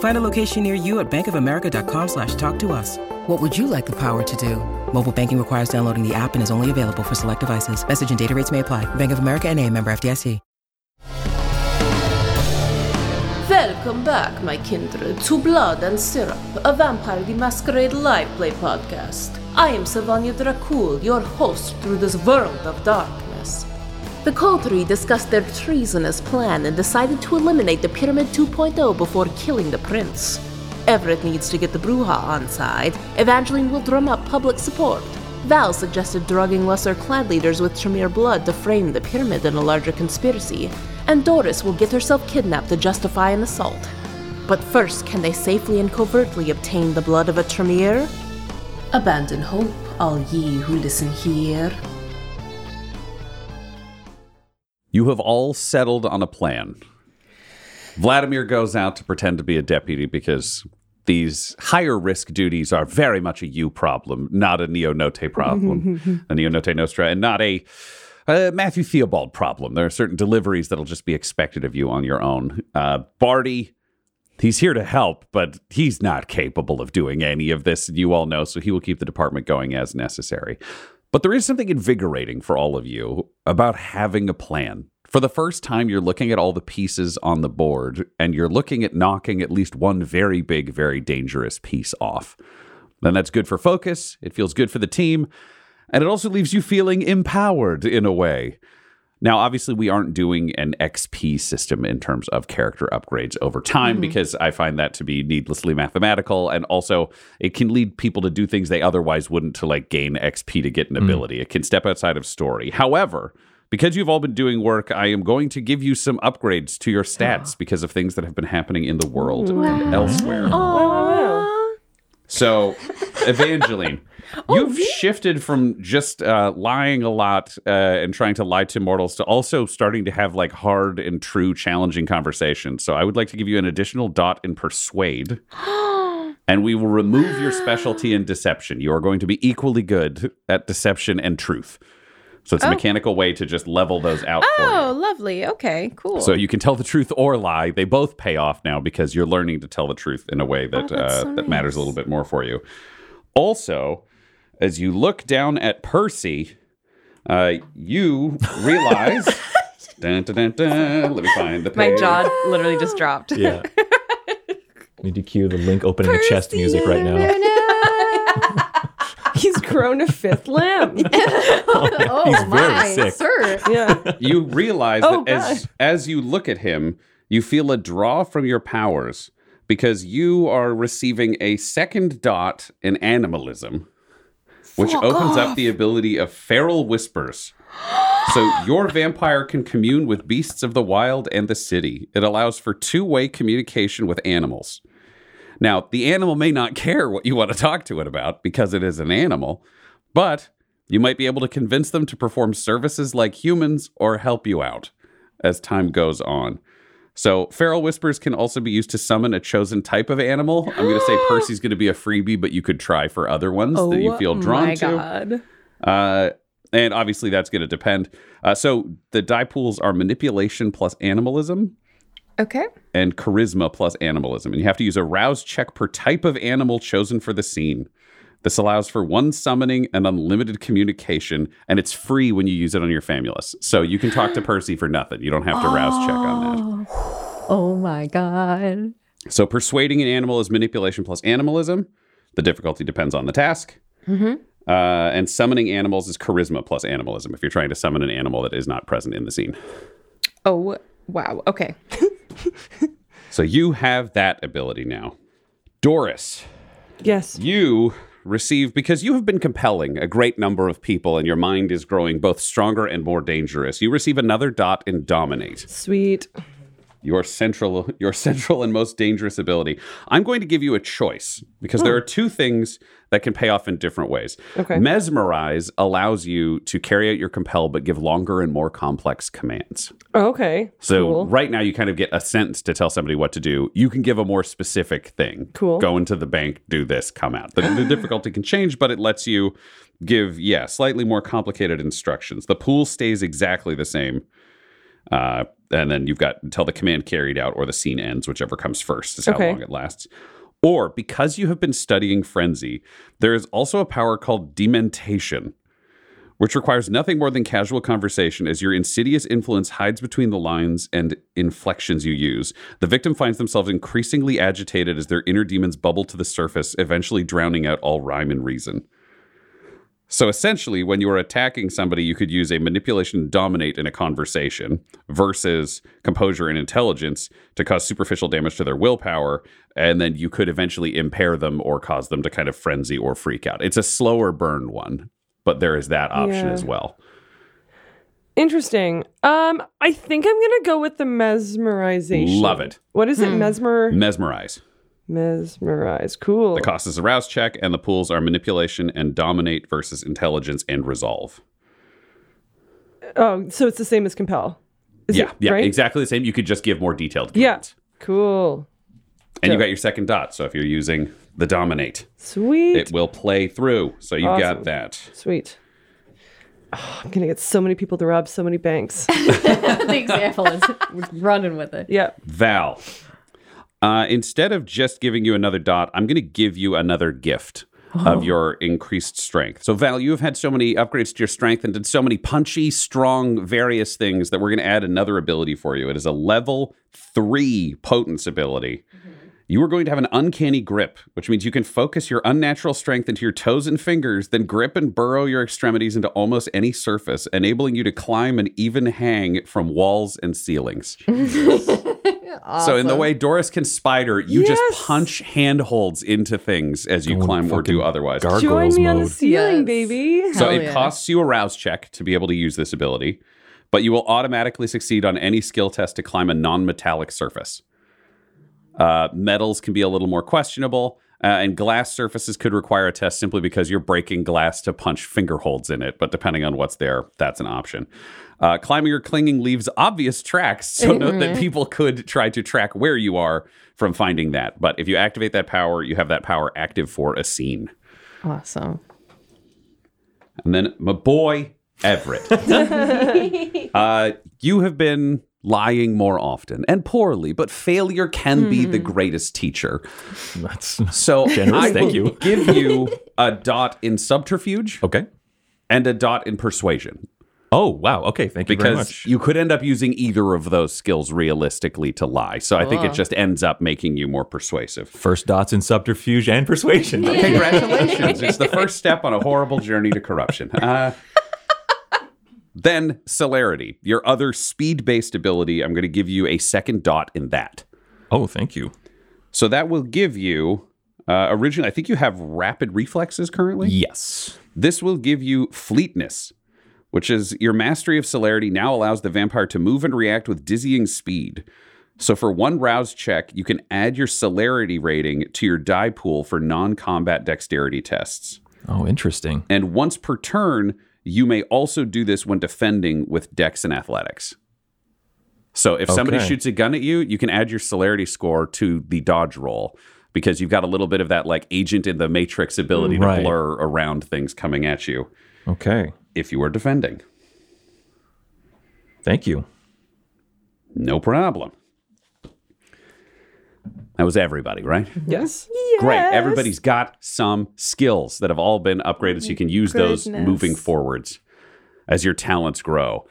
Find a location near you at bankofamerica.com slash talk to us. What would you like the power to do? Mobile banking requires downloading the app and is only available for select devices. Message and data rates may apply. Bank of America and a member FDIC. Welcome back, my kindred, to Blood and Syrup, a Vampire the Masquerade live play podcast. I am Savanya Dracul, your host through this world of darkness. The coterie discussed their treasonous plan and decided to eliminate the Pyramid 2.0 before killing the prince. Everett needs to get the Brujah on side. Evangeline will drum up public support. Val suggested drugging lesser clan leaders with Tremere blood to frame the pyramid in a larger conspiracy. And Doris will get herself kidnapped to justify an assault. But first, can they safely and covertly obtain the blood of a Tremere? Abandon hope, all ye who listen here. You have all settled on a plan. Vladimir goes out to pretend to be a deputy because these higher risk duties are very much a you problem, not a Neo Note problem, a Neo Note Nostra, and not a, a Matthew Theobald problem. There are certain deliveries that'll just be expected of you on your own. Uh, Barty, he's here to help, but he's not capable of doing any of this. You all know, so he will keep the department going as necessary. But there is something invigorating for all of you about having a plan. For the first time, you're looking at all the pieces on the board and you're looking at knocking at least one very big, very dangerous piece off. Then that's good for focus, it feels good for the team, and it also leaves you feeling empowered in a way. Now, obviously, we aren't doing an XP system in terms of character upgrades over time mm-hmm. because I find that to be needlessly mathematical. And also, it can lead people to do things they otherwise wouldn't to like gain XP to get an mm. ability. It can step outside of story. However, because you've all been doing work, I am going to give you some upgrades to your stats because of things that have been happening in the world and elsewhere. So, Evangeline, you've shifted from just uh, lying a lot uh, and trying to lie to mortals to also starting to have like hard and true, challenging conversations. So, I would like to give you an additional dot in persuade. And we will remove your specialty in deception. You are going to be equally good at deception and truth. So it's a mechanical way to just level those out for you. Oh, lovely. Okay, cool. So you can tell the truth or lie. They both pay off now because you're learning to tell the truth in a way that Oh, uh, so that matters a little bit more for you. Also, as you look down at Percy, uh, you realize. dun, dun, dun, dun, let me find the My jaw literally just dropped. Yeah. Need to cue the link opening a chest music right now. He's grown a fifth limb. oh He's very my, sick. sir. yeah. You realize Oh, that as as you look at him, you feel a draw from your powers because you are receiving a second dot in animalism, which opens up the ability of feral whispers. So your vampire can commune with beasts of the wild and the city. It allows for two-way communication with animals. Now, the animal may not care what you want to talk to it about because it is an animal, but you might be able to convince them to perform services like humans or help you out as time goes on. So, feral whispers can also be used to summon a chosen type of animal. I'm going to say Percy's going to be a freebie, but you could try for other ones that you feel drawn to. Oh my god. Uh, and obviously, that's going to depend. Uh, so, the die pools are manipulation plus animalism Okay. and charisma plus animalism. And you have to use a rouse check per type of animal chosen for the scene. This allows for one summoning and unlimited communication, and it's free when you use it on your famulus. So you can talk to Percy for nothing. You don't have to rouse check on that. Oh my god. So persuading an animal is manipulation plus animalism. The difficulty depends on the task. Uh, and summoning animals is charisma plus animalism if you're trying to summon an animal that is not present in the scene. Oh, wow. Okay. So you have that ability now. Doris, Yes. you receive, because you have been compelling a great number of people and your mind is growing both stronger and more dangerous, you receive another dot in Dominate. Sweet. Your central your central and most dangerous ability. I'm going to give you a choice because there are two things that can pay off in different ways. Okay. Mesmerize allows you to carry out your compel but give longer and more complex commands. Okay. So cool. right now you kind of get a sentence to tell somebody what to do. You can give a more specific thing. Cool. Go into the bank, do this, come out. The, the difficulty can change, but it lets you give yeah, slightly more complicated instructions. The pool stays exactly the same. Uh, and then you've got until the command carried out or the scene ends, whichever comes first is how Okay. long it lasts. Or because you have been studying frenzy, there is also a power called dementation, which requires nothing more than casual conversation as your insidious influence hides between the lines and inflections you use. The victim finds themselves increasingly agitated as their inner demons bubble to the surface, eventually drowning out all rhyme and reason. So essentially, when you are attacking somebody, you could use a manipulation to dominate in a conversation versus composure and intelligence to cause superficial damage to their willpower. And then you could eventually impair them or cause them to kind of frenzy or freak out. It's a slower burn one, but there is that option Yeah. as well. Interesting. Um, I think I'm gonna go with the mesmerization. Love it. What is it? Mesmer Mesmerize. Mesmerize. Cool. The cost is a rouse check, and the pools are manipulation and dominate versus intelligence and resolve. Oh, so it's the same as compel. Is yeah, it, yeah, right? exactly the same. You could just give more detailed Yeah. Cool. And you got your second dot. So if you're using the dominate, Sweet. it will play through. So you Awesome. got that. Sweet. Oh, I'm gonna get so many people to rob so many banks. the example is running with it. yeah. Val, uh, instead of just giving you another dot, I'm going to give you another gift of your increased strength. So, Val, you have had so many upgrades to your strength and did so many punchy, strong, various things that we're going to add another ability for you. It is a level three potence ability. You are going to have an uncanny grip, which means you can focus your unnatural strength into your toes and fingers, then grip and burrow your extremities into almost any surface, enabling you to climb and even hang from walls and ceilings. So in the way Doris can spider, you Yes. just punch handholds into things as you Going climb or do otherwise. Join Gargoyles me on the ceiling, Yes. baby. so it yeah. costs you a rouse check to be able to use this ability, but you will automatically succeed on any skill test to climb a non-metallic surface. Uh, metals can be a little more questionable, uh, and glass surfaces could require a test simply because you're breaking glass to punch finger holds in it. But depending on what's there, that's an option. Uh, climbing or clinging leaves obvious tracks, so note that people could try to track where you are from finding that. But if you activate that power, you have that power active for a scene. Awesome. And then my boy Everett. uh, you have been lying more often and poorly, but failure can be the greatest teacher. That's So Generous, I thank you. give you a dot in subterfuge okay. and a dot in persuasion Oh wow. Okay. Thank you very because much. you could end up using either of those skills realistically to lie. So I think it Oh. just ends up making you more persuasive. First dots in subterfuge and persuasion. Congratulations. it's the first step on a horrible journey to corruption. Uh, then celerity, your other speed based ability. I'm going to give you a second dot in that. Oh, thank you. So that will give you. Uh, originally, I think you have rapid reflexes currently. Yes. This will give you fleetness, which is your mastery of celerity now allows the vampire to move and react with dizzying speed. So for one rouse check, you can add your celerity rating to your die pool for non combat dexterity tests. Oh, interesting. And once per turn, you may also do this when defending with dex and athletics. So if somebody shoots a gun at you, you can add your celerity score to the dodge roll because you've got a little bit of that like agent in the matrix ability to Right. blur around things coming at you Okay. If you are defending. Thank you. No problem. That was everybody, right? Yes. yes. Great. Everybody's got some skills that have all been upgraded so you can use those moving forwards as your talents grow.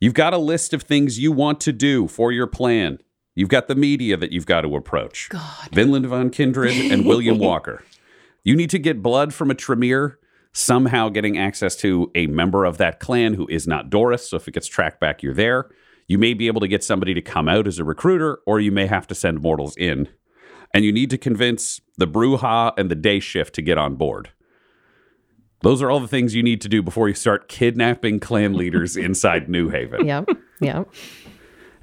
You've got a list of things you want to do for your plan. You've got the media that you've got to approach. God. Vinland von Kindred and William Walker. You need to get blood from a Tremere somehow getting access to a member of that clan who is not Doris. So if it gets tracked back, you're there. You may be able to get somebody to come out as a recruiter, or you may have to send mortals in. And you need to convince the Brujah and the Day Shift to get on board. Those are all the things you need to do before you start kidnapping clan leaders inside New Haven. Yep. Yep.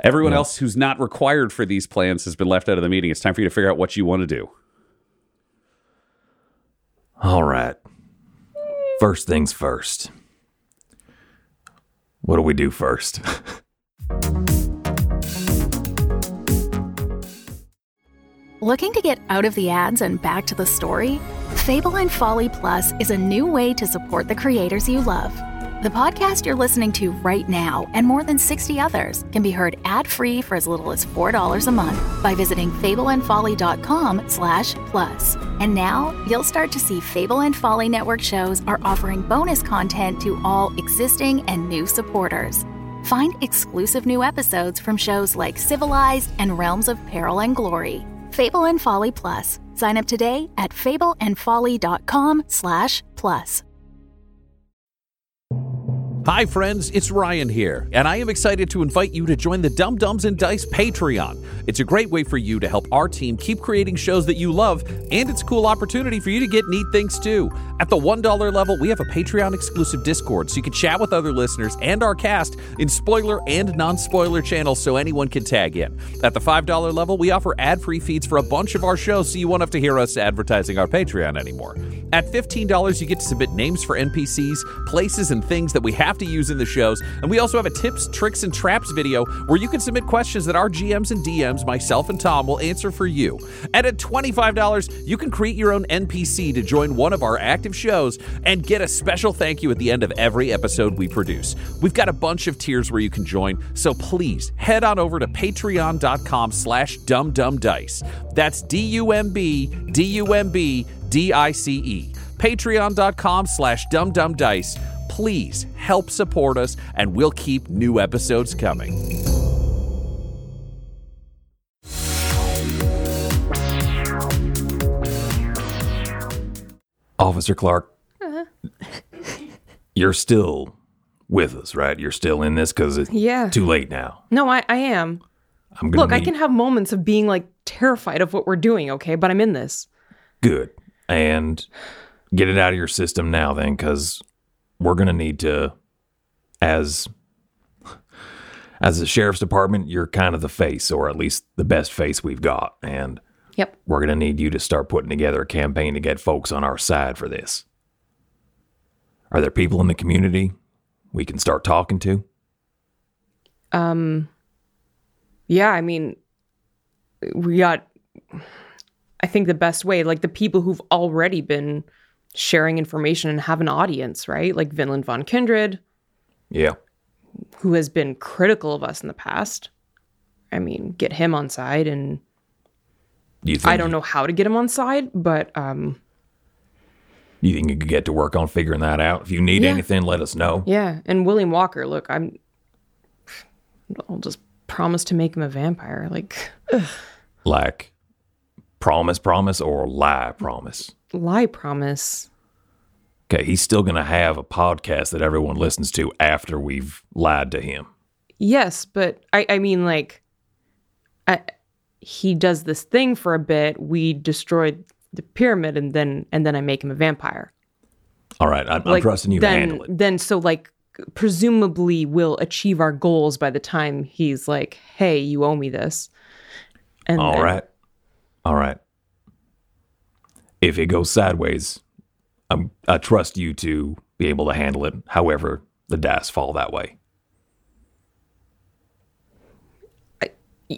Everyone else who's not required for these plans has been left out of the meeting. It's time for you to figure out what you want to do. All right. First things first. What do we do first? Looking to get out of the ads and back to the story? Fable and Folly Plus is a new way to support the creators you love. The podcast you're listening to right now and more than 60 others can be heard ad-free for as little as $4 a month by visiting fableandfolly.com slash plus. And now you'll start to see Fable and Folly Network shows are offering bonus content to all existing and new supporters. Find exclusive new episodes from shows like Civilized and Realms of Peril and Glory. Fable and Folly Plus. Sign up today at fableandfolly.com slash plus. Hi, friends, it's Ryan here, and I am excited to invite you to join the Dumb-Dumbs and Dice Patreon. It's a great way for you to help our team keep creating shows that you love, and it's a cool opportunity for you to get neat things too. At the $1 level, we have a Patreon exclusive Discord so you can chat with other listeners and our cast in spoiler and non spoiler channels so anyone can tag in. At the $5 level, we offer ad free feeds for a bunch of our shows so you won't have to hear us advertising our Patreon anymore. At $15, you get to submit names for NPCs, places, and things that we have to use in the shows. And we also have a tips, tricks, and traps video where you can submit questions that our GMs and DMs, myself and Tom, will answer for you. And at $25, you can create your own NPC to join one of our active shows and get a special thank you at the end of every episode we produce. We've got a bunch of tiers where you can join, so please head on over to patreon.com slash dumbdumbdice. That's D-U-M-B, D-U-M-B, D-I-C-E. Patreon.com slash dumbdumbdice. Please help support us, and we'll keep new episodes coming. Officer Clark, uh-huh. you're still with us, right? You're still in this because it's Yeah. too late now. No, I, I am. I'm gonna Look, I can have moments of being like terrified of what we're doing, okay? But I'm in this. Good. And get it out of your system now, then, because we're going to need to, as as the sheriff's department, you're kind of the face, or at least the best face we've got. And Yep. we're going to need you to start putting together a campaign to get folks on our side for this. Are there people in the community we can start talking to? Um yeah, I mean we got I think the best way, like the people who've already been sharing information and have an audience, right? Like Vinland von Kindred, Yeah. who has been critical of us in the past. I mean, get him on side and you think I don't know how to get him on side, but um You think you could get to work on figuring that out? If you need Yeah. anything, let us know. yeah, and William Walker, look, I'm I'll just promise to make him a vampire. Like Like promise, promise, or lie, promise. Lie promise. Okay, he's still going to have a podcast that everyone listens to after we've lied to him. Yes, but I, I mean, like, I, he does this thing for a bit. We destroyed the pyramid, and then and then I make him a vampire. All right, I'm, I'm trusting you then, to handle it. Then, so like, presumably, we'll achieve our goals by the time he's like, "Hey, you owe me this." And All then- right, all right. If it goes sideways, I'm, I trust you to be able to handle it. However, the dice fall that way.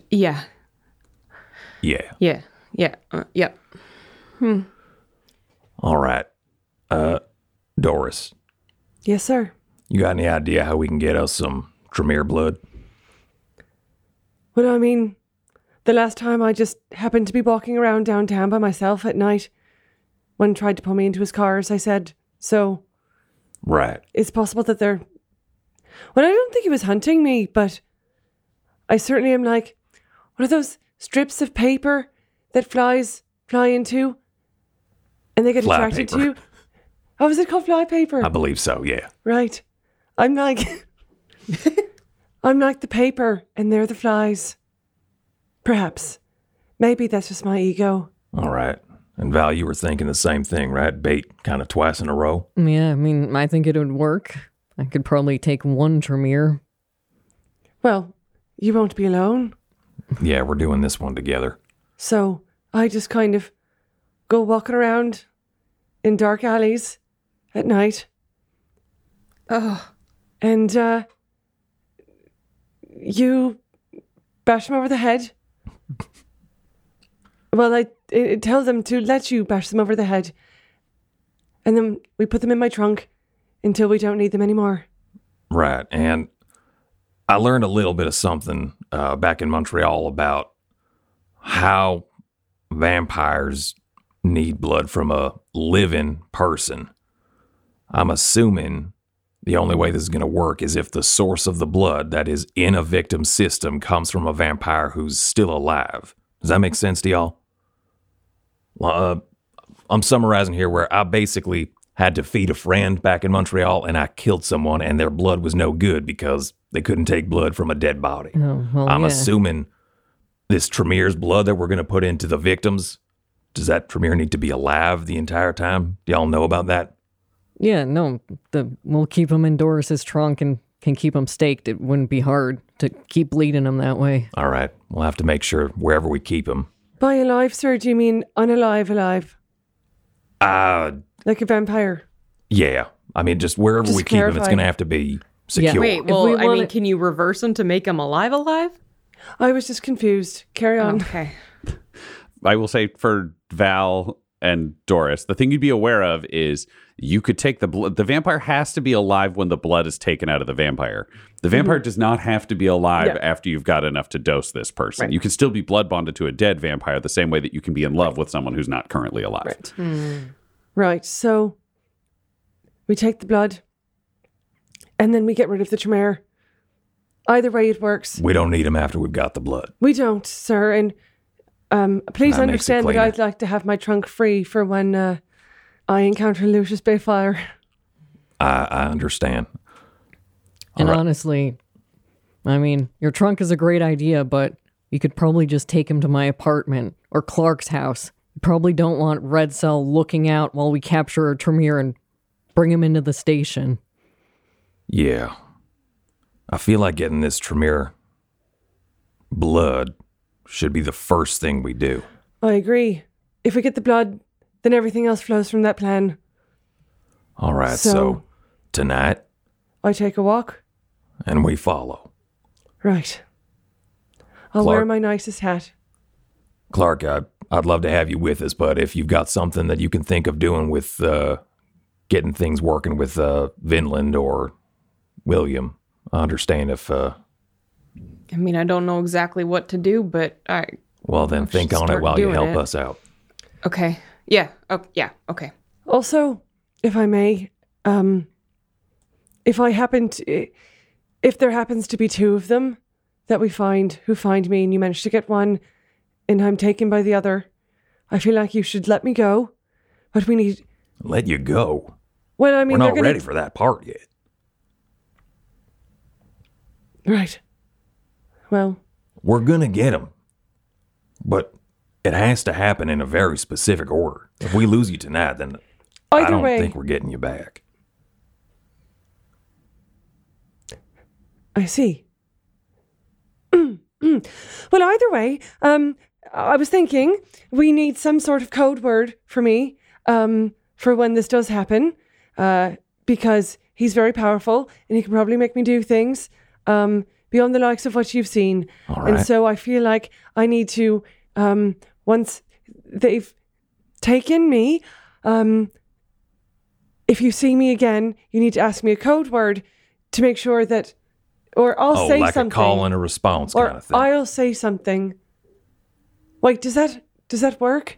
yeah, Yeah. yeah, yeah, uh, yeah. All right. Uh, Doris, Yes, sir. you got any idea how we can get us some Tremere blood? Well, I mean, the last time I just happened to be walking around downtown by myself at night. One tried to pull me into his car, as I said. So Right. it's possible that they're. Well, I don't think he was hunting me, but I certainly am like, what are those strips of paper that flies fly into? And they get Fly attracted paper. to you? Oh, is it called fly paper? I believe so, yeah. Right. I'm like I'm like the paper and they're the flies. Perhaps. Maybe that's just my ego. All right. And Val, you were thinking the same thing, right? Bait kind of twice in a row. Yeah, I mean, I think it would work. I could probably take one Tremere. Well, you won't be alone. Yeah, we're doing this one together. So I just kind of go walking around in dark alleys at night. Oh, And uh you bash him over the head. Well, I, I tell them to let you bash them over the head. And then we put them in my trunk until we don't need them anymore. Right. And I learned a little bit of something uh, back in Montreal about how vampires need blood from a living person. I'm assuming the only way this is going to work is if the source of the blood that is in a victim's system comes from a vampire who's still alive. Does that make sense to y'all? Well, uh, I'm summarizing here where I basically had to feed a friend back in Montreal and I killed someone and their blood was no good because they couldn't take blood from a dead body. Oh, well, I'm yeah. assuming this Tremere's blood that we're going to put into the victims, does that Tremere need to be alive the entire time? Do y'all know about that? Yeah, no, the we'll keep him in Doris's trunk and can keep him staked. It wouldn't be hard to keep bleeding him that way. All right. We'll have to make sure wherever we keep him. By alive, sir, do you mean unalive alive? Uh, Like a vampire? yeah. I mean, just wherever Just we keep him, it's going to have to be secure. wait. Well, we I mean, wanna- can you reverse him to make him alive? Alive? I was just confused. Carry on. Okay. I will say for Val and Doris, the thing you'd be aware of is you could take the blood. The vampire has to be alive when the blood is taken out of the vampire. The mm-hmm. vampire does not have to be alive Yeah. after you've got enough to dose this person. Right. You can still be blood bonded to a dead vampire the same way that you can be in love with someone who's not currently alive. Right. Hmm. Right. So we take the blood and then we get rid of the Tremere. Either way, it works. We don't need him after we've got the blood. We don't, sir. And um, please That understand that. I'd like to have my trunk free for when uh, I encounter Lucius Bayfire. I, I understand. And right. honestly, I mean, your trunk is a great idea, but you could probably just take him to my apartment or Clark's house. You probably don't want Red Cell looking out while we capture a Tremere and bring him into the station. Yeah. I feel like getting this Tremere blood should be the first thing we do. I agree. If we get the blood, then everything else flows from that plan. All right. So, So- tonight, I take a walk. and we follow. Right. I'll Clark. wear my nicest hat. Clark, I, I'd love to have you with us, but if you've got something that you can think of doing with uh, getting things working with uh, Vinland or William, I understand if, uh, I mean, I don't know exactly what to do, but I. well, then should think on it while you help it. us out. Okay. Yeah. Oh, yeah. Okay. Also, if I may, um, if I happen to, if there happens to be two of them that we find who find me and you manage to get one and I'm taken by the other, I feel like you should let me go. But we need, Let you go. well, I mean, We're they're not gonna, ready for that part yet. Right. Well, We're going to get him, but it has to happen in a very specific order. If we lose you tonight, then I don't way, think we're getting you back. I see. Well, either way, um, I was thinking we need some sort of code word for me um, for when this does happen, uh, because he's very powerful and he can probably make me do things um, beyond the likes of what you've seen. All And so I feel like I need to, um, once they've taken me, um, if you see me again, you need to ask me a code word to make sure that, or I'll oh, say like something, a call and a response or kind of thing. I'll say something. Wait, does that does that work?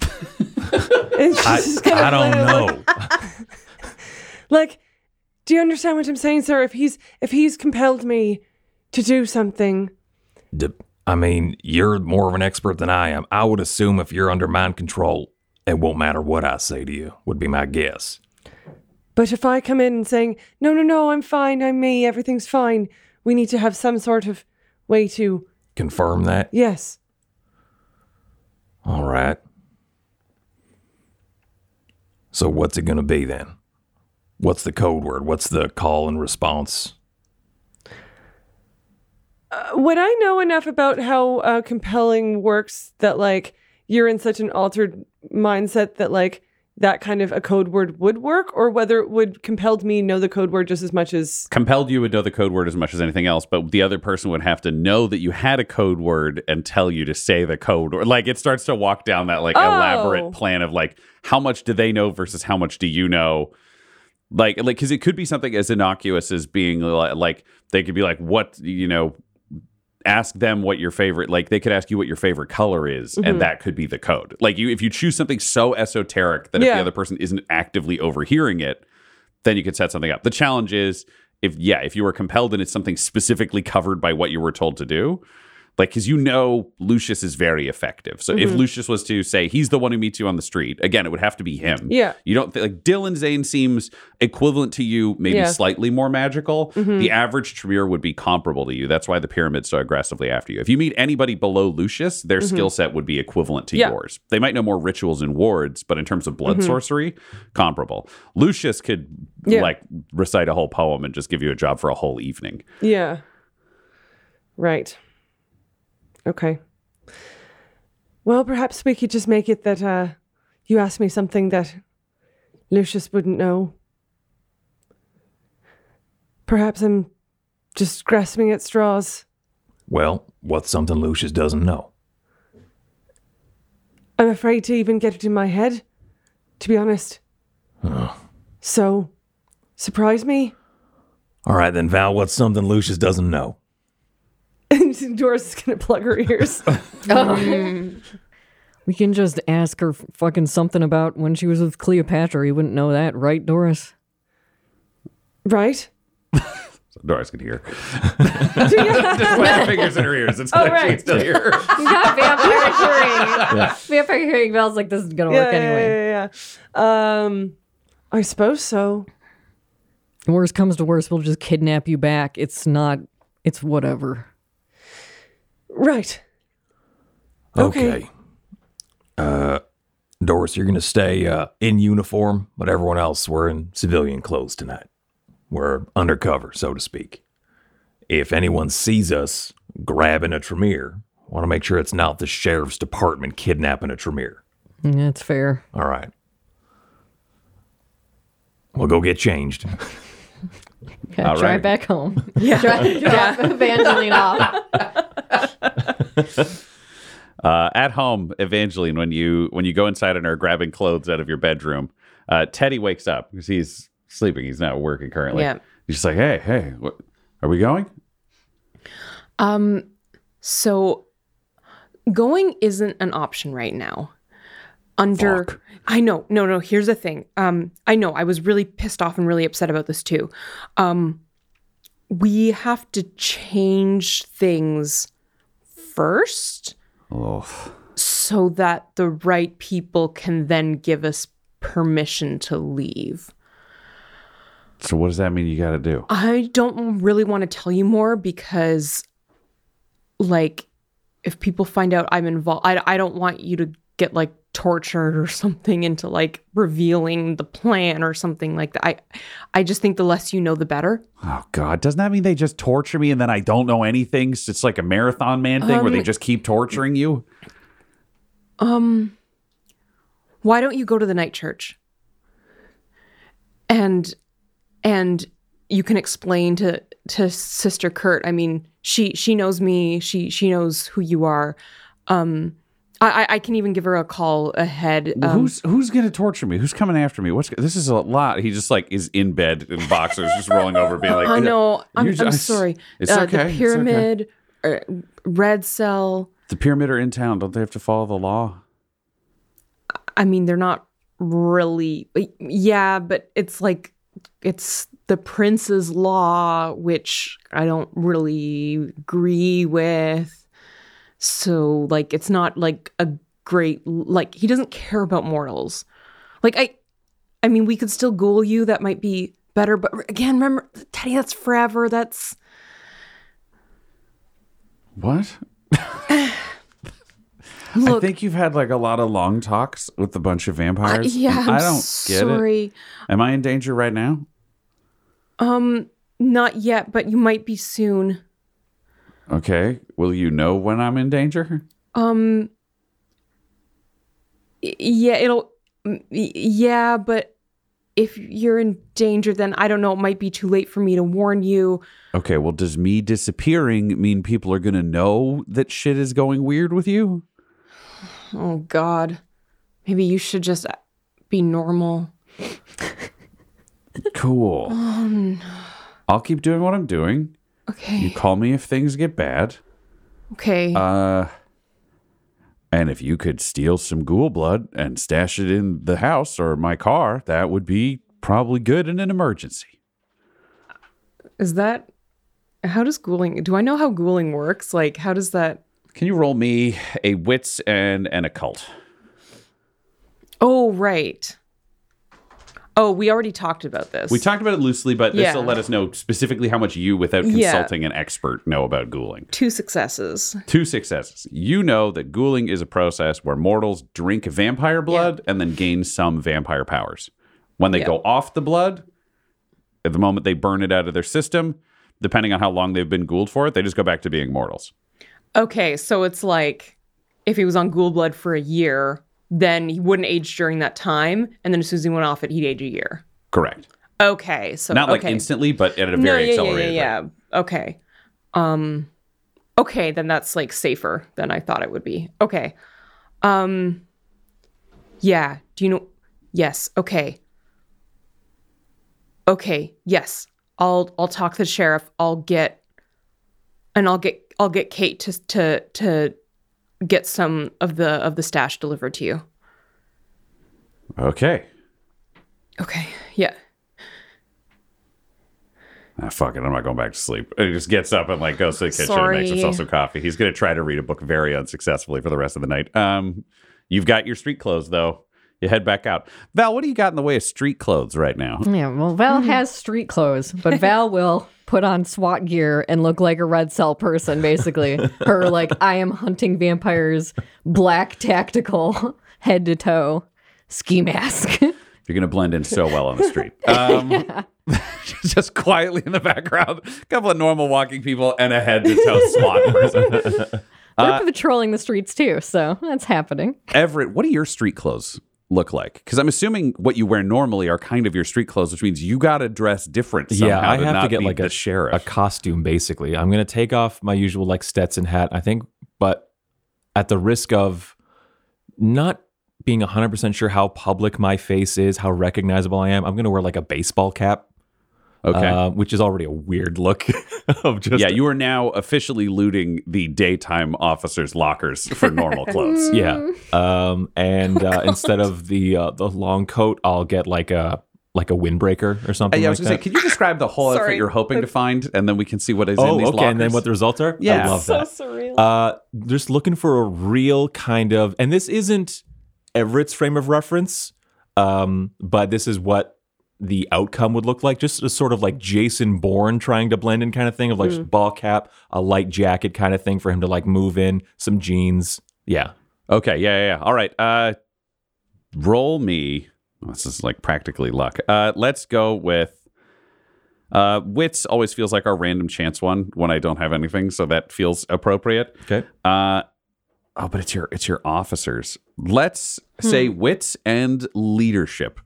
I, just kind of I don't know. Like, do you understand what I'm saying, sir? If he's if he's compelled me to do something, De- I mean, you're more of an expert than I am. I would assume if you're under mind control, it won't matter what I say to you, would be my guess. But if I come in and saying, no, no, no, I'm fine, I'm me, everything's fine, we need to have some sort of way to, Confirm that? yes. All right. So what's it going to be then? What's the code word? What's the call and response? Would I know enough about how uh, compelling works that, like, you're in such an altered mindset that, like, that kind of a code word would work, or whether it would compelled me know the code word just as much as compelled you would know the code word as much as anything else, but the other person would have to know that you had a code word and tell you to say the code word. Like it starts to walk down that like Oh. elaborate plan of like how much do they know versus how much do you know? Like like because it could be something as innocuous as being li- like they could be like what you know ask them what your favorite like they could ask you what your favorite color is Mm-hmm. and that could be the code like you if you choose something so esoteric that if the other person isn't actively overhearing it then you could set something up. The challenge is if yeah, if you were compelled and it's something specifically covered by what you were told to do, like because you know Lucius is very effective. So Mm-hmm. if Lucius was to say he's the one who meets you on the street, again, it would have to be him. Yeah. You don't th- like Dylan Zane seems equivalent to you, maybe Yeah. Mm-hmm. slightly more magical. The average Tremere would be comparable to you. That's why the pyramid's so aggressively after you. If you meet anybody below Lucius, their skill set would be equivalent to Mm-hmm. Yeah. yours. They might know more rituals and wards, but in terms of blood sorcery, comparable. Lucius could Mm-hmm. Yeah. like recite a whole poem and just give you a job for a whole evening. Yeah. Right. Okay. Well, perhaps we could just make it that uh, you asked me something that Lucius wouldn't know. Perhaps I'm just grasping at straws. Well, what's something Lucius doesn't know? I'm afraid to even get it in my head, to be honest. So, surprise me. All right, then, Val, what's something Lucius doesn't know? Doris is going to plug her ears. We can just ask her fucking something about when she was with Cleopatra. You wouldn't know that, right, Doris? right? Doris can hear. just put her fingers in her ears. It's like she right. can still hear. Got vampire hearing. Vampire hearing. Val's like, this is gonna work yeah, anyway. yeah, yeah, yeah. Um, I suppose so. Worst comes to worst, we'll just kidnap you back. It's not. It's whatever. Right. Okay. Okay. Uh, Doris, you're going to stay uh, in uniform, but everyone else, we're in civilian clothes tonight. We're undercover, so to speak. If anyone sees us grabbing a Tremere, want to make sure it's not the sheriff's department kidnapping a Tremere. That's fair. All right. We'll go get changed. Okay, All drive right. back home. Yeah. drive, drive Evangeline off. Uh, at home, Evangeline, when you when you go inside and are grabbing clothes out of your bedroom, uh, Teddy wakes up because he's sleeping. He's not working currently. Yeah. He's just like, hey, hey, what, are we going? Um, so going isn't an option right now. Under Fuck. I know, no, no, here's the thing. Um, I know I was really pissed off and really upset about this too. Um, we have to change things first Oh, so that the right people can then give us permission to leave. so what does that mean? You got to do? I don't really want to tell you more because, like, if people find out I'm involved, I, I don't want you to get like tortured or something into like revealing the plan or something like that. I, I just think the less you know, the better. Oh God, doesn't that mean they just torture me and then I don't know anything? So it's like a marathon man thing where they Um, just keep torturing you. Um, why don't you go to the night church? And and you can explain to to Sister Kurt. I mean, she she knows me. She she knows who you are. Um, I I- can even give her a call ahead. Um, who's who's gonna torture me? Who's coming after me? What's this is a lot. He just like is in bed in boxers, just rolling over, being like, I know. I'm, You I'm sorry. It's uh, okay. The okay. pyramid, uh, red cell. The pyramid are in town. Don't they have to follow the law? I mean, they're not really. Yeah, but it's like it's the prince's law, which I don't really agree with. So, like, it's not like a great like he doesn't care about mortals. Like I I mean we could still ghoul you that might be better but again remember Teddy that's forever that's What? Look, I think you've had like a lot of long talks with a bunch of vampires. yeah, I'm I don't get it. sorry. Am I in danger right now? Um not yet, but you might be soon. Okay. Will you know when I'm in danger? Um yeah, it'll yeah, but if you're in danger then I don't know, it might be too late for me to warn you. Okay. Well, does me disappearing mean people are going to know that shit is going weird with you? Oh god. Maybe you should just be normal. Cool. I'll keep doing what I'm doing. Okay. You call me if things get bad. Okay. Uh, and if you could steal some ghoul blood and stash it in the house or my car, that would be probably good in an emergency. Is that how does ghouling do I know how ghouling works? Like how does that Can you roll me a wits and an occult? Oh right. Oh, we already talked about this. We talked about it loosely, but this Yeah. will let us know specifically how much you, without Yeah. consulting an expert, know about ghouling. two successes. Two successes. You know that ghouling is a process where mortals drink vampire blood and then gain some vampire powers. When they Yeah. go off the blood, at the moment they burn it out of their system, depending on how long they've been ghouled for it, they just go back to being mortals. Okay, so it's like if he was on ghoul blood for a year, then he wouldn't age during that time, and then as soon as he went off it, he'd age a year. Correct. Okay, so Not like okay. instantly, but at a very yeah, yeah, accelerated yeah, rate. yeah. Okay. Um okay, then that's like safer than I thought it would be. Okay. Um yeah, do you know Yes, okay. Okay, yes. I'll I'll talk to the sheriff. I'll get and I'll get I'll get Kate to to to get some of the of the stash delivered to you. Okay. Okay. Yeah. Ah, fuck it. I'm not going back to sleep. He just gets up and like goes to the kitchen and makes himself some coffee. He's going to try to read a book very unsuccessfully for the rest of the night. Um, you've got your street clothes though. You head back out. Val, what do you got in the way of street clothes right now? Yeah, well, Val has street clothes, but Val will put on SWAT gear and look like a red cell person, basically. Her, like, I am hunting vampires, black tactical, head to toe ski mask. You're going to blend in so well on the street. Um, just quietly in the background, a couple of normal walking people and a head to toe SWAT person. We're patrolling the streets too, so that's happening. Everett, what are your street clothes look like? Because I'm assuming what you wear normally are kind of your street clothes, which means you got to dress different. Somehow yeah, I to have not to get like a sheriff. a costume basically. I'm gonna take off my usual like Stetson hat, I think, but at the risk of not being 100% sure how public my face is, how recognizable I am, I'm gonna wear like a baseball cap. Okay. uh, which is already a weird look of just yeah, you are now officially looting the daytime officers' lockers for normal clothes. yeah. Um, and uh, instead of the uh, the long coat, I'll get like a like a windbreaker or Uh, something. yeah, I was gonna that. say, can you describe the whole outfit you're hoping to find, and then we can see what is in Oh, these okay. And then what the results are? Yeah. I love So that. surreal. Uh, just looking for a real kind of, and this isn't Everett's frame of reference, um, but this is what the outcome would look like. Just a sort of like Jason Bourne trying to blend in kind of thing of like Mm. just ball cap, a light jacket kind of thing for him to like move in, some jeans. Yeah. Okay, yeah, yeah, yeah. All right. Uh roll me. This is like practically luck. Uh let's go with uh wits always feels like our random chance one when I don't have anything, so that feels appropriate. Okay. Uh oh, but it's your it's your officers. Let's say wits and leadership.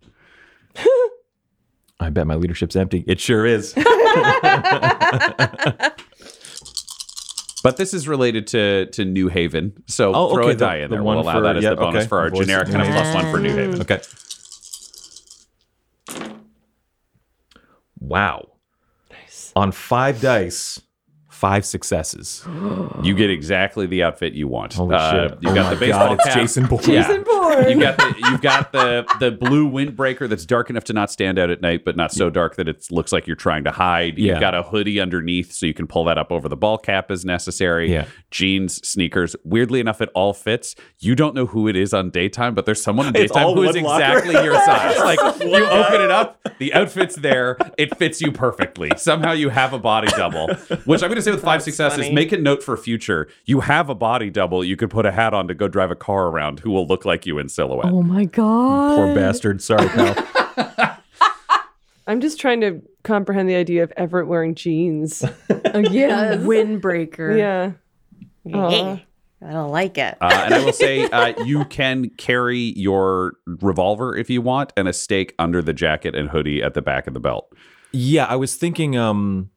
I bet my leadership's empty. It sure is. But this is related to to New Haven, so Oh, throw okay, a die the- in the there. We'll one allow for- that as yeah, the bonus okay. for our Voice of generic New kind of Haven. plus one for New Haven. okay. Wow. Nice. On five dice, five successes. You get exactly the outfit you want. Holy Uh, shit. You've Oh got my the baseball God, it's cap. Jason Bourne. Yeah. Jason Bourne. You've got the you've got the the blue windbreaker that's dark enough to not stand out at night, but not so dark that it looks like you're trying to hide. You've got a hoodie underneath, so you can pull that up over the ball cap as necessary. Yeah. Jeans, sneakers. Weirdly enough, it all fits. You don't know who it is on daytime, but there's someone in daytime who is locker. exactly your size. Like you open it up, the outfit's there, it fits you perfectly. Somehow you have a body double. Which I'm gonna say with five successes, funny. make a note for future. You have a body double you could put a hat on to go drive a car around who will look like you in silhouette. Oh my god. Poor bastard. Sorry, pal. I'm just trying to comprehend the idea of Everett wearing jeans. yes. Windbreaker. yeah. Aw. I don't like it. Uh, and I will say, uh, you can carry your revolver if you want, and a stake under the jacket and hoodie at the back of the belt. yeah, I was thinking um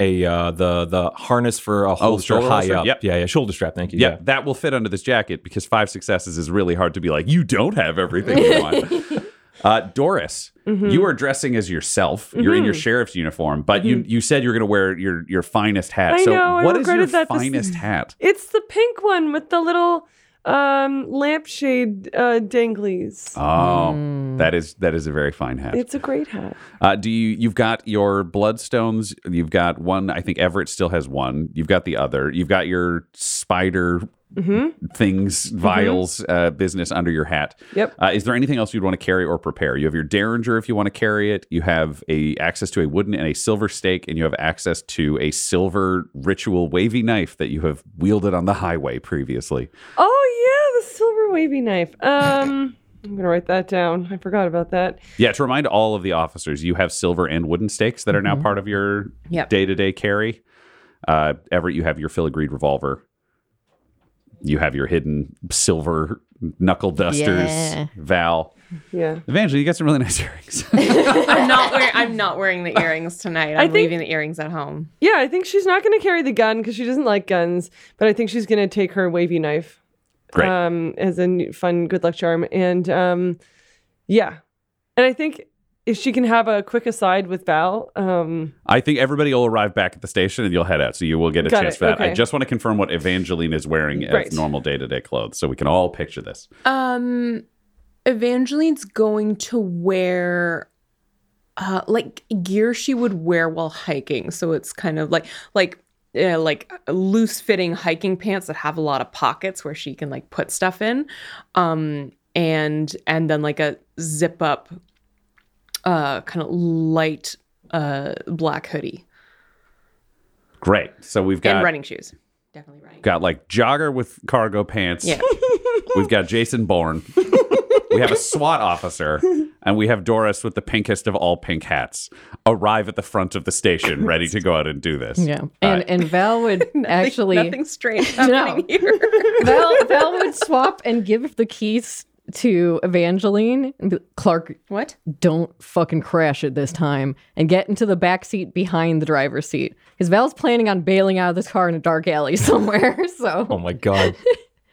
a uh the the harness for a holster shoulder high holster? up. Yep. Yeah, yeah, shoulder strap. Thank you. Yeah, that will fit under this jacket because five successes is really hard to be like, you don't have everything you want. Uh, Doris, you are dressing as yourself. You're in your sheriff's uniform, but you you said you're going to wear your your finest hat. I so know, I what is your regretted that this- finest hat? It's the pink one with the little um lampshade uh danglies. Oh, that is that is a very fine hat. It's a great hat. Uh, do you? You've got your bloodstones. You've got one. I think Everett still has one. You've got the other. You've got your spider things, vials, uh, business under your hat. Yep. Uh, is there anything else you'd want to carry or prepare? You have your derringer if you want to carry it. You have a access to a wooden and a silver stake, and you have access to a silver ritual wavy knife that you have wielded on the highway previously. Oh yeah, wavy knife. Um I'm gonna write that down. I forgot about that. Yeah, to remind all of the officers, you have silver and wooden stakes that are now part of your Yep. day to day carry. Uh, Everett, you have your filigreed revolver. You have your hidden silver knuckle dusters. Yeah. Val, Yeah. Evangeline, you got some really nice earrings. I'm not wearing. I'm not wearing the earrings tonight. I'm think- leaving the earrings at home. Yeah, I think she's not gonna carry the gun because she doesn't like guns, but I think she's gonna take her wavy knife. Great. Um, as a new- fun good luck charm. And um yeah. And I think if she can have a quick aside with Val, um I think everybody will arrive back at the station and you'll head out, so you will get a chance it, for that. I just want to confirm what Evangeline is wearing as normal day to day clothes, so we can all picture this. Um, Evangeline's going to wear. Uh, like gear she would wear while hiking, so it's kind of like like uh, like loose fitting hiking pants that have a lot of pockets where she can like put stuff in, um, and and then like a zip up, uh, kind of light uh black hoodie Great. So we've got and running shoes. Definitely running. got like jogger with cargo pants. Yeah. We've got Jason Bourne. we have a SWAT officer, and we have Doris with the pinkest of all pink hats arrive at the front of the station, ready to go out and do this. Yeah. And Uh, and Val would actually nothing strange happening here. Val Val would swap and give the keys to Evangeline Clark, what? don't fucking crash it this time and get into the back seat behind the driver's seat. Because Val's planning on bailing out of this car in a dark alley somewhere. So Oh my god.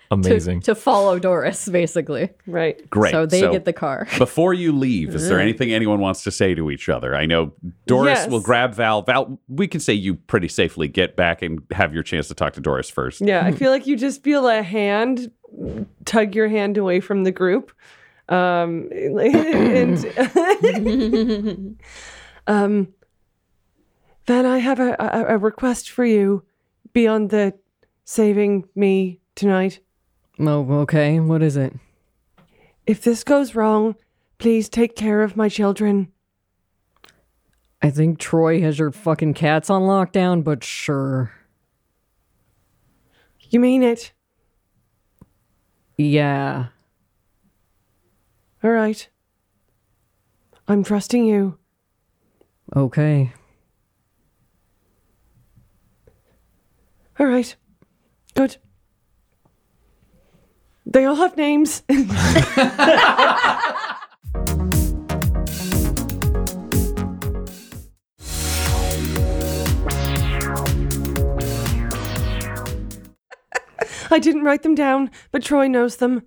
To, Amazing. to follow Doris, basically. right. Great. So they get the car. Before you leave, is there anything anyone wants to say to each other? I know Doris Yes. will grab Val. Val, we can say you pretty safely get back and have your chance to talk to Doris first. Yeah, I feel like you just feel a hand tug your hand away from the group. Um, and um, then I have a, a, a request for you beyond the saving me tonight. Oh, okay. What is it? If this goes wrong, please take care of my children. I think Troy has your fucking cats on lockdown, but sure. You mean it? Yeah. All right. I'm trusting you. Okay. All right. Good. They all have names. I didn't write them down, but Troy knows them.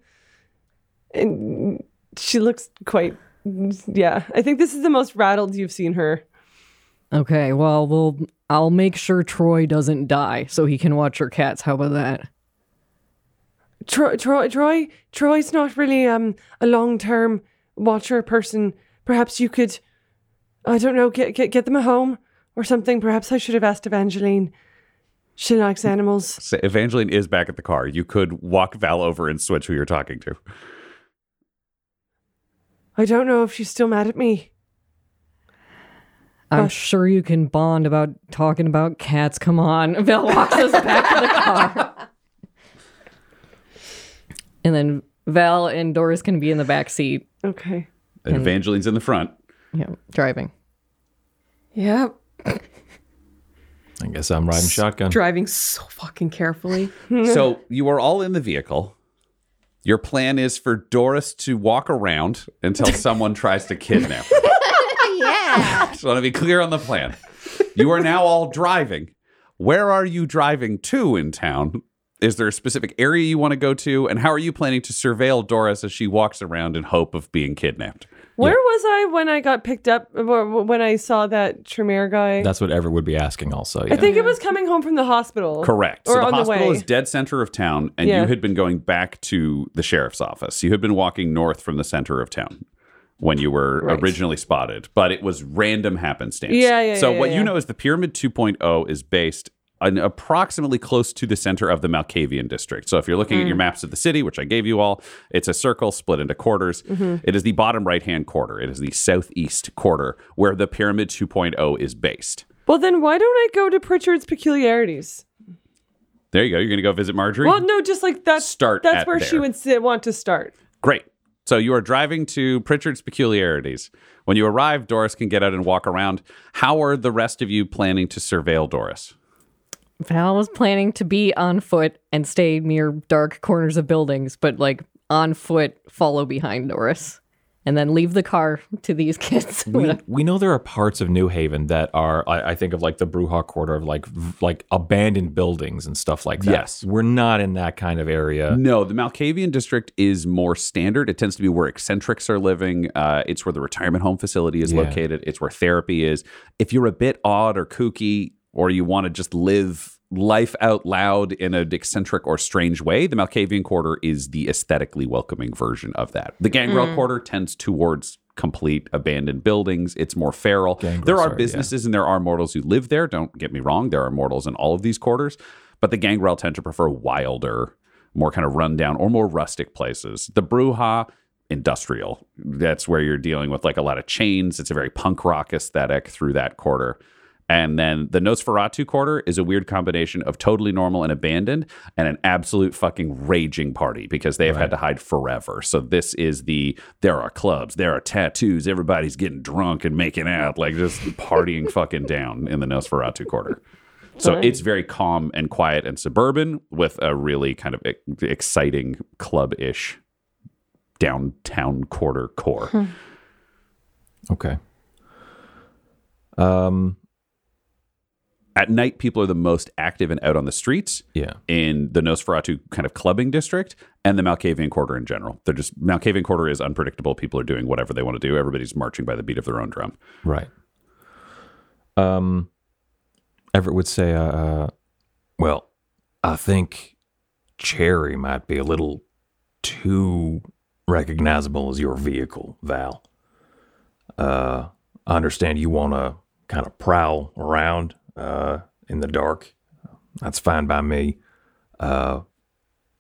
And she looks quite, yeah. I think this is the most rattled you've seen her. Okay, well, we'll I'll make sure Troy doesn't die so he can watch your cats. How about that? Troy, Troy, Troy, Troy's not really um a long term watcher person. Perhaps you could, I don't know, get get get them a home or something. Perhaps I should have asked Evangeline. She likes animals. So Evangeline is back at the car. You could walk Val over and switch who you're talking to. I don't know if she's still mad at me. I'm Gosh. sure you can bond about talking about cats. Come on. Val walks us back to the car. And then Val and Doris can be in the back seat, Okay. And Evangeline's in the front. Yeah, driving. Yep. I guess I'm riding shotgun. Driving so fucking carefully. so you are all in the vehicle. Your plan is for Doris to walk around until someone tries to kidnap her. yeah. Just want to be clear on the plan. You are now all driving. Where are you driving to in town? Is there a specific area you want to go to? And how are you planning to surveil Doris as she walks around in hope of being kidnapped? Where was I when I got picked up? When I saw that Tremere guy? That's what Everett would be asking also. Yeah. I think it was coming home from the hospital. Correct. Or so the on the hospital way. is dead center of town, and Yeah. you had been going back to the sheriff's office. You had been walking north from the center of town when you were Right. originally spotted, but it was random happenstance. Yeah, yeah, So yeah, what yeah. you know is the Pyramid 2.0 is based on approximately close to the center of the Malkavian district. So if you're looking at your Mm. maps of the city, which I gave you all, it's a circle split into quarters. Mm-hmm. It is the bottom right-hand quarter. It is the southeast quarter where the Pyramid 2.0 is based. Well, then why don't I go to Pritchard's Peculiarities? There you go. You're going to go visit Marjorie. Well, no, just like that's Start That's at where she would sit, want to start. Great. So you are driving to Pritchard's Peculiarities. When you arrive, Doris can get out and walk around. How are the rest of you planning to surveil Doris? Val was planning to be on foot and stay near dark corners of buildings, but like on foot, follow behind Doris. And then leave the car to these kids. we, we know there are parts of New Haven that are I, I think of like the Brujah quarter of like v- like abandoned buildings and stuff like that. Yes. We're not in that kind of area. No, the Malkavian district is more standard. It tends to be where eccentrics are living. Uh, it's where the retirement home facility is Yeah. located. It's where therapy is. If you're a bit odd or kooky, or you want to just live life out loud in an eccentric or strange way, the Malkavian quarter is the aesthetically welcoming version of that. The Gangrel hmm. quarter tends towards complete abandoned buildings. It's more feral. Gangrel, there are sorry, yeah. businesses and there are mortals who live there. Don't get me wrong. There are mortals in all of these quarters, but the Gangrel tend to prefer wilder, more kind of rundown or more rustic places. The Brujah, industrial. That's where you're dealing with like a lot of chains. It's a very punk rock aesthetic through that quarter. And then the Nosferatu quarter is a weird combination of totally normal and abandoned and an absolute fucking raging party because they have had to hide forever. So this is the there are clubs, there are tattoos, everybody's getting drunk and making out, like just partying fucking down in the Nosferatu quarter. So it's very calm and quiet and suburban with a really kind of exciting club ish downtown quarter core. Okay. Um. At night, people are the most active and out on the streets. Yeah. in the Nosferatu kind of clubbing district and the Malkavian Quarter in general. They're just Malkavian Quarter is unpredictable. People are doing whatever they want to do. Everybody's marching by the beat of their own drum. Right. Um, Everett would say, uh, uh, well, I think Cherry might be a little too recognizable as your vehicle, Val. Uh, I understand you want to kind of prowl around uh, in the dark. That's fine by me. Uh,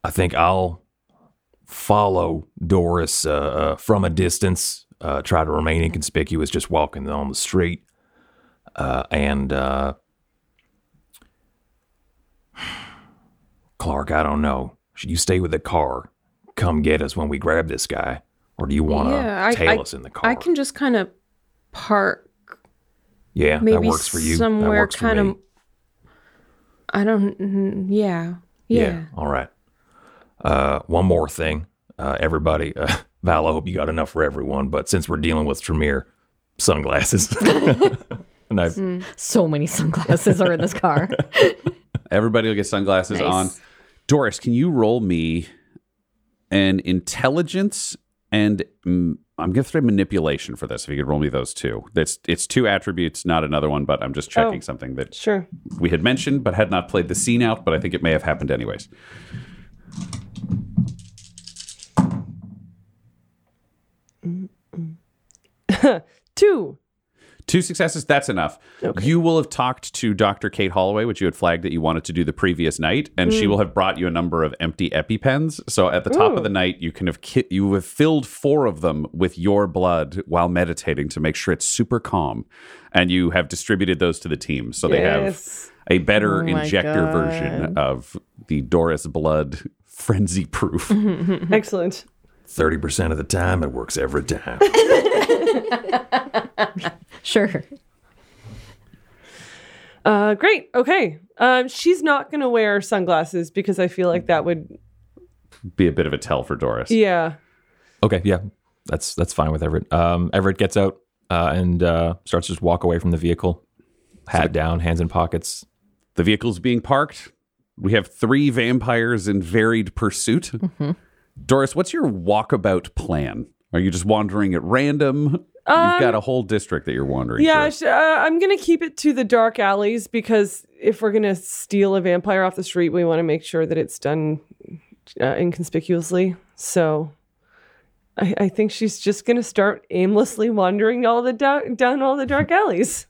I think I'll follow Doris uh, uh, from a distance, uh, try to remain inconspicuous, just walking on the street. Uh, and uh, Clark, I don't know. Should you stay with the car? Come get us when we grab this guy, or do you want to Yeah, tail I- us in the car? I can just kind of park yeah, maybe that works for you. that somewhere works for kind me. of. I don't. mm, Yeah. Yeah. All right. Uh, one more thing, uh, everybody. Uh, Val, I hope you got enough for everyone. But since we're dealing with Tremere, sunglasses. and I, so many sunglasses are in this car. Everybody will get sunglasses Nice. on. Doris, can you roll me an intelligence and mm, I'm going to throw manipulation for this. If you could roll me those two, that's it's two attributes, not another one. But I'm just oh, checking Oh. something that Sure. we had mentioned, but had not played the scene out. But I think it may have happened anyways. Two. Two successes, that's enough. You will have talked to Dr. Kate Holloway, which you had flagged that you wanted to do the previous night, and she mm. will have brought you a number of empty EpiPens. So at the top of the night, you can have ki- you have filled four of them with your blood while meditating to make sure it's super calm, and you have distributed those to the team, so they have a better Oh my injector version of the Doris blood frenzy proof. Excellent. 30% of the time, it works every time. Sure. Uh, great. Okay. Um, she's not going to wear sunglasses because I feel like that would, Be a bit of a tell for Doris. yeah. Okay, yeah, that's that's fine with Everett. Um, Everett gets out uh, and uh, starts to just walk away from the vehicle, hat down, hands in pockets. The vehicle's being parked. We have three vampires in varied pursuit. Doris, what's your walkabout plan? Are you just wandering at random? You've got a whole district that you're wandering Yeah, through. sh- uh, I'm going to keep it to the dark alleys because if we're going to steal a vampire off the street, we want to make sure that it's done uh, inconspicuously. So I, I think she's just going to start aimlessly wandering all the da- down all the dark alleys.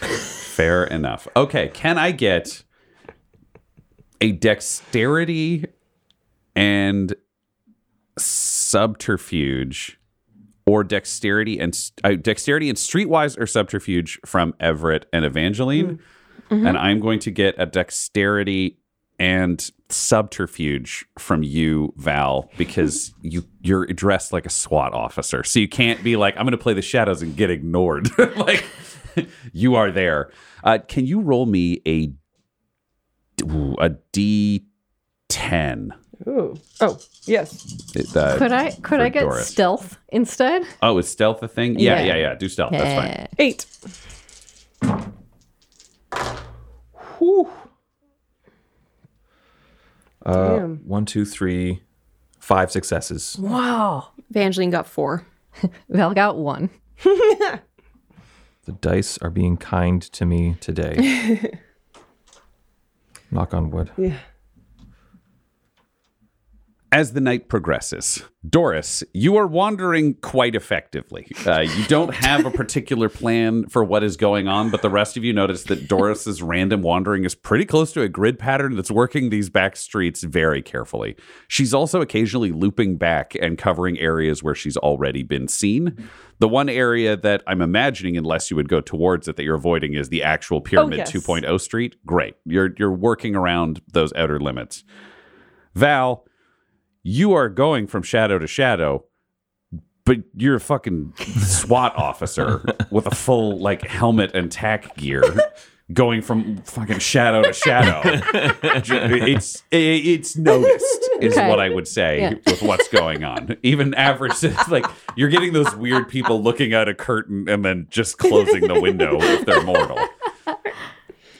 Fair enough. Okay, can I get a dexterity and subterfuge or dexterity and uh, dexterity and streetwise or subterfuge from Everett and Evangeline? And I'm going to get a dexterity and subterfuge from you, Val, because you you're dressed like a SWAT officer, so you can't be like I'm going to play the shadows and get ignored. like you are there. Uh, can you roll me a ooh, a D ten? Ooh. Oh, yes. It, Uh, Could I could I get Doris. stealth instead? Oh, is stealth a thing? Yeah, Yeah. yeah, yeah. Do stealth. That's fine. Eight. Whew. Uh, Damn. one, two, three, five successes. Wow. Evangeline got four. Val got one. The dice are being kind to me today. Knock on wood. Yeah. As the night progresses, Doris, you are wandering quite effectively. Uh, you don't have a particular plan for what is going on, but the rest of you notice that Doris's random wandering is pretty close to a grid pattern that's working these back streets very carefully. She's also occasionally looping back and covering areas where she's already been seen. The one area that I'm imagining, unless you would go towards it, that you're avoiding is the actual Pyramid yes. 2.0 street. Great. You're you're working around those outer limits. Val, you are going from shadow to shadow, but you're a fucking SWAT officer with a full like helmet and tack gear. Going from fucking shadow to shadow, it's it's noticed is Okay. what I would say Yeah. with what's going on. Even average, like you're getting those weird people looking out a curtain and then just closing the window if they're mortal.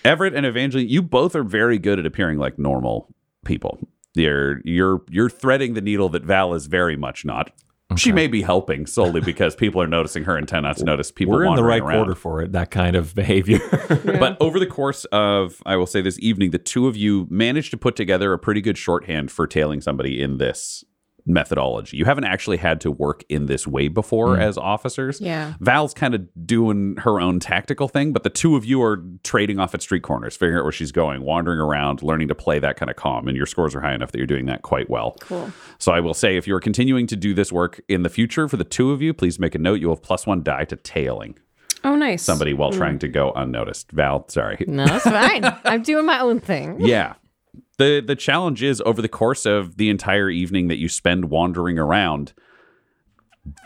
Everett and Evangeline, you both are very good at appearing like normal people. You're you're you're threading the needle that Val is very much not. She may be helping solely because people are noticing her and tend not to notice people. We're in the right around. quarter for it, that kind of behavior. But over the course of, I will say this evening, the two of you managed to put together a pretty good shorthand for tailing somebody in this methodology. You haven't actually had to work in this way before mm. as officers. Yeah. Val's kind of doing her own tactical thing, but the two of you are trading off at street corners, figuring out where she's going, wandering around, learning to play that kind of calm. And your scores are high enough that you're doing that quite well. Cool. So I will say, if you're continuing to do this work in the future for the two of you, please make a note. You'll have plus one die to tailing Oh, nice. somebody while mm. trying to go unnoticed. Val, sorry. No, it's fine. I'm doing my own thing. yeah. The the challenge is over the course of the entire evening that you spend wandering around,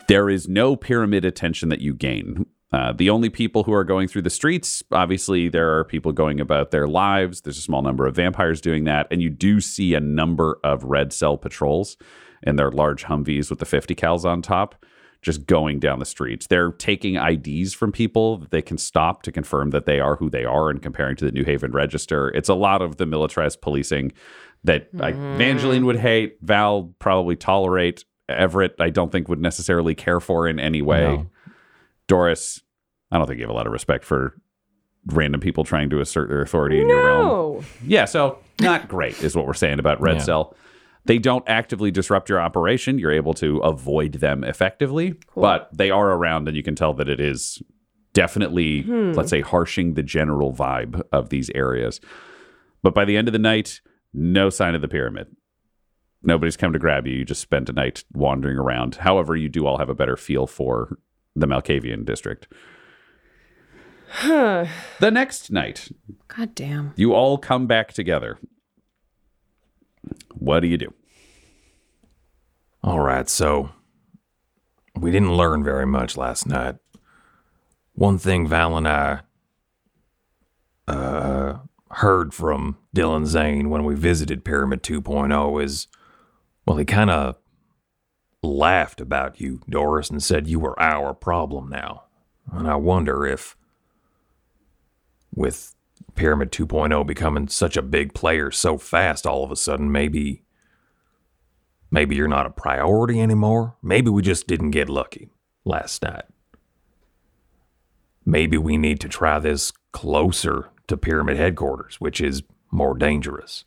there is no pyramid attention that you gain. Uh, the only people who are going through the streets, obviously, there are people going about their lives. There's a small number of vampires doing that. And you do see a number of red cell patrols in their large Humvees with the 50 cals on top just going down the streets. They're taking IDs from people that they can stop to confirm that they are who they are and comparing to the New Haven Register. It's a lot of the militarized policing that like Evangeline mm-hmm. would hate, Val probably tolerate. Everett, I don't think would necessarily care for in any way. No. Doris, I don't think you have a lot of respect for random people trying to assert their authority in your realm. Yeah, so not great is what we're saying about Red Yeah. Cell. They don't actively disrupt your operation. You're able to avoid them effectively, but they are around, and you can tell that it is definitely, hmm. let's say, harshing the general vibe of these areas. But by the end of the night, no sign of the pyramid. Nobody's come to grab you. You just spent a night wandering around. However, you do all have a better feel for the Malkavian district. the next night, God damn. you all come back together. What do you do? All right, so we didn't learn very much last night. One thing Val and I uh, heard from Dylan Zane when we visited Pyramid 2.0 is, well, he kind of laughed about you, Doris, and said you were our problem now. And I wonder if, with Pyramid 2.0 becoming such a big player so fast all of a sudden, maybe Maybe you're not a priority anymore. Maybe we just didn't get lucky last night. Maybe we need to try this closer to Pyramid headquarters, which is more dangerous.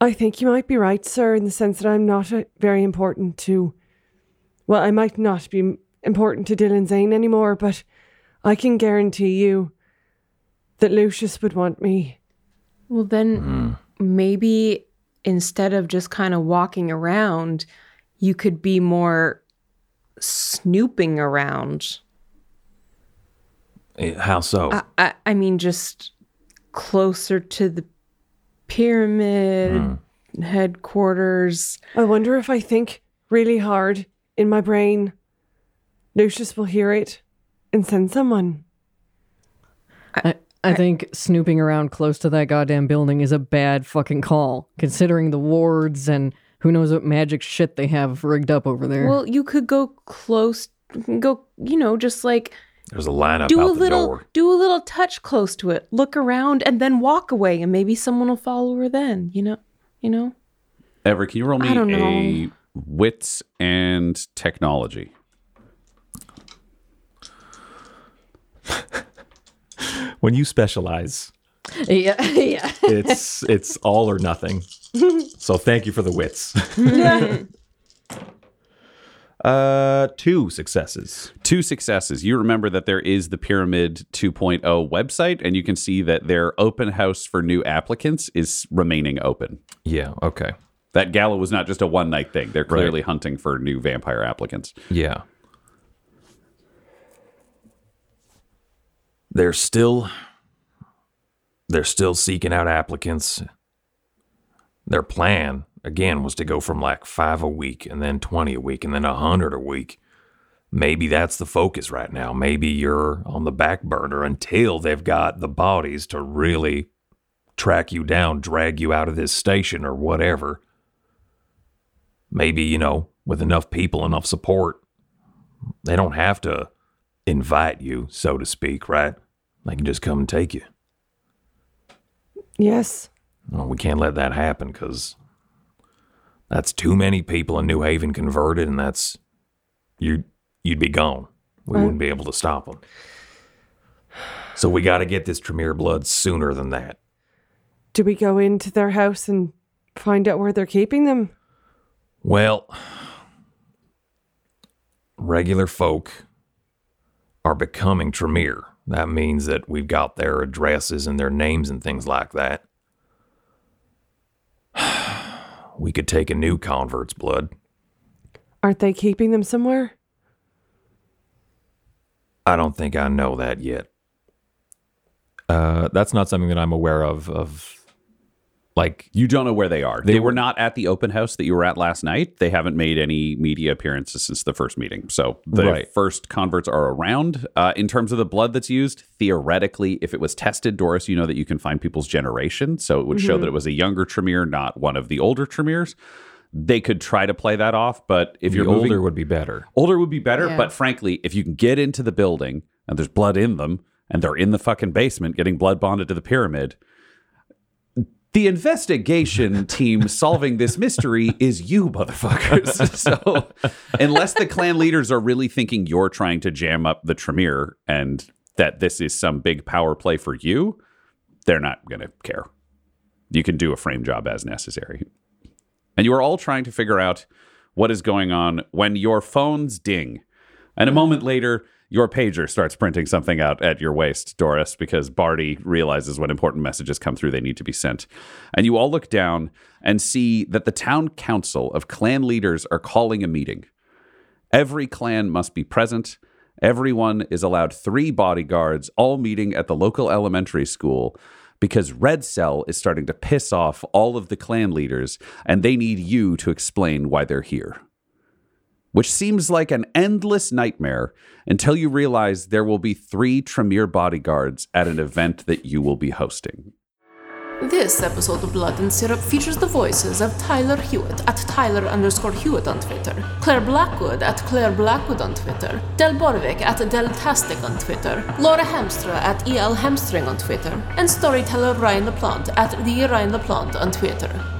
I think you might be right, sir, in the sense that I'm not uh, very important to. Well, I might not be important to Dylan Zane anymore, but I can guarantee you that Lucius would want me. Well, then maybe instead of just kind of walking around, you could be more snooping around. Eh, How so? I, I, I mean, just closer to the pyramid headquarters. I wonder if I think really hard in my brain, Lucius will hear it and send someone. I, I think snooping around close to that goddamn building is a bad fucking call, considering the wards and who knows what magic shit they have rigged up over there. Well, you could go close, go, you know, just like There's a lineup do out a the little, door. do a little touch close to it, look around, and then walk away, and maybe someone will follow her. Then, you know, you know. Ever, can you roll me a wits and technology? When you specialize, yeah, yeah. it's it's all or nothing. So thank you for the wits. uh, two successes. Two successes. You remember that there is the Pyramid 2.0 website, and you can see that their open house for new applicants is remaining open. Yeah. Okay. That gala was not just a one night thing. They're clearly hunting for new vampire applicants. Yeah. They're still they're still seeking out applicants. Their plan again was to go from like 5 a week and then 20 a week and then 100 a week. Maybe that's the focus right now. Maybe you're on the back burner until they've got the bodies to really track you down, drag you out of this station or whatever. Maybe, you know, with enough people, enough support, they don't have to invite you, so to speak, right? They can just come and take you. Yes. Well, we can't let that happen because that's too many people in New Haven converted, and that's you. You'd be gone. We wouldn't be able to stop them. So we got to get this Tremere blood sooner than that. Do we go into their house and find out where they're keeping them? Well, regular folk are becoming Tremere. That means that we've got their addresses and their names and things like that. We could take a new convert's blood. Aren't they keeping them somewhere? I don't think I know that yet. Uh, that's not something that I'm aware of. Of like, You don't know where they are. They, They were were- not at the open house that you were at last night. They haven't made any media appearances since the first meeting. So the Right. first converts are around. Uh, in terms of the blood that's used, theoretically, if it was tested, Doris, you know that you can find people's generation. So it would show that it was a younger Tremere, not one of the older Tremeres. They could try to play that off, but if the you're older moving, would be better. older would be better. Yeah. But frankly, if you can get into the building and there's blood in them and they're in the fucking basement getting blood bonded to the pyramid, the investigation team solving this mystery is you, motherfuckers. so, unless the clan leaders are really thinking you're trying to jam up the Tremere and that this is some big power play for you, they're not going to care. You can do a frame job as necessary. And you are all trying to figure out what is going on when your phones ding. And a moment later, your pager starts printing something out at your waist, Doris, because Barty realizes when important messages come through, they need to be sent. And you all look down and see that the town council of clan leaders are calling a meeting. Every clan must be present. Everyone is allowed three bodyguards, all meeting at the local elementary school because Red Cell is starting to piss off all of the clan leaders, and they need you to explain why they're here. Which seems like an endless nightmare until you realize there will be three Tremere bodyguards at an event that you will be hosting. This episode of Blood and Syrup features the voices of Tyler Hewitt at Tyler underscore Hewitt on Twitter, Clare Blackwood at Clare Blackwood on Twitter, Del Borovic at Deltastic on Twitter, Laura Hamstra at EL Hamstring on Twitter, and storyteller Ryan LaPlante at the Ryan LaPlante on Twitter.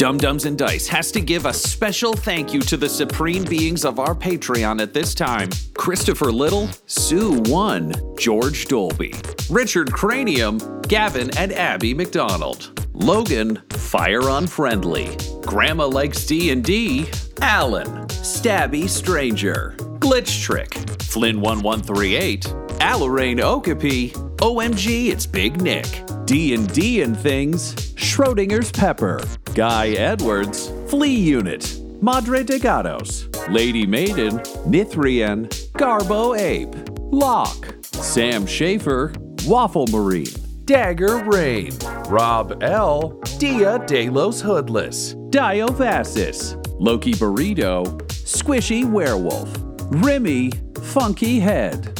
Dumb-Dumbs and Dice has to give a special thank you to the supreme beings of our Patreon at this time. Christopher Little, Sue One, George Dolby, Richard Cranium, Gavin and Abby McDonald, Logan, Fire Unfriendly, Grandma Likes D&D, Alan, Stabby Stranger, Glitch Trick, Flynn1138, Alarain Okapi, OMG, it's Big Nick, D&D and Things, Schrodinger's Pepper, Guy Edwards, Flea Unit, Madre de Gatos, Lady Maiden, Nithrian, Garbo Ape, Locke, Sam Schaefer, Waffle Marine, Dagger Rain, Rob L, Dia De Los Hoodless, Diophasis, Loki Burrito, Squishy Werewolf, Remy, Funky Head,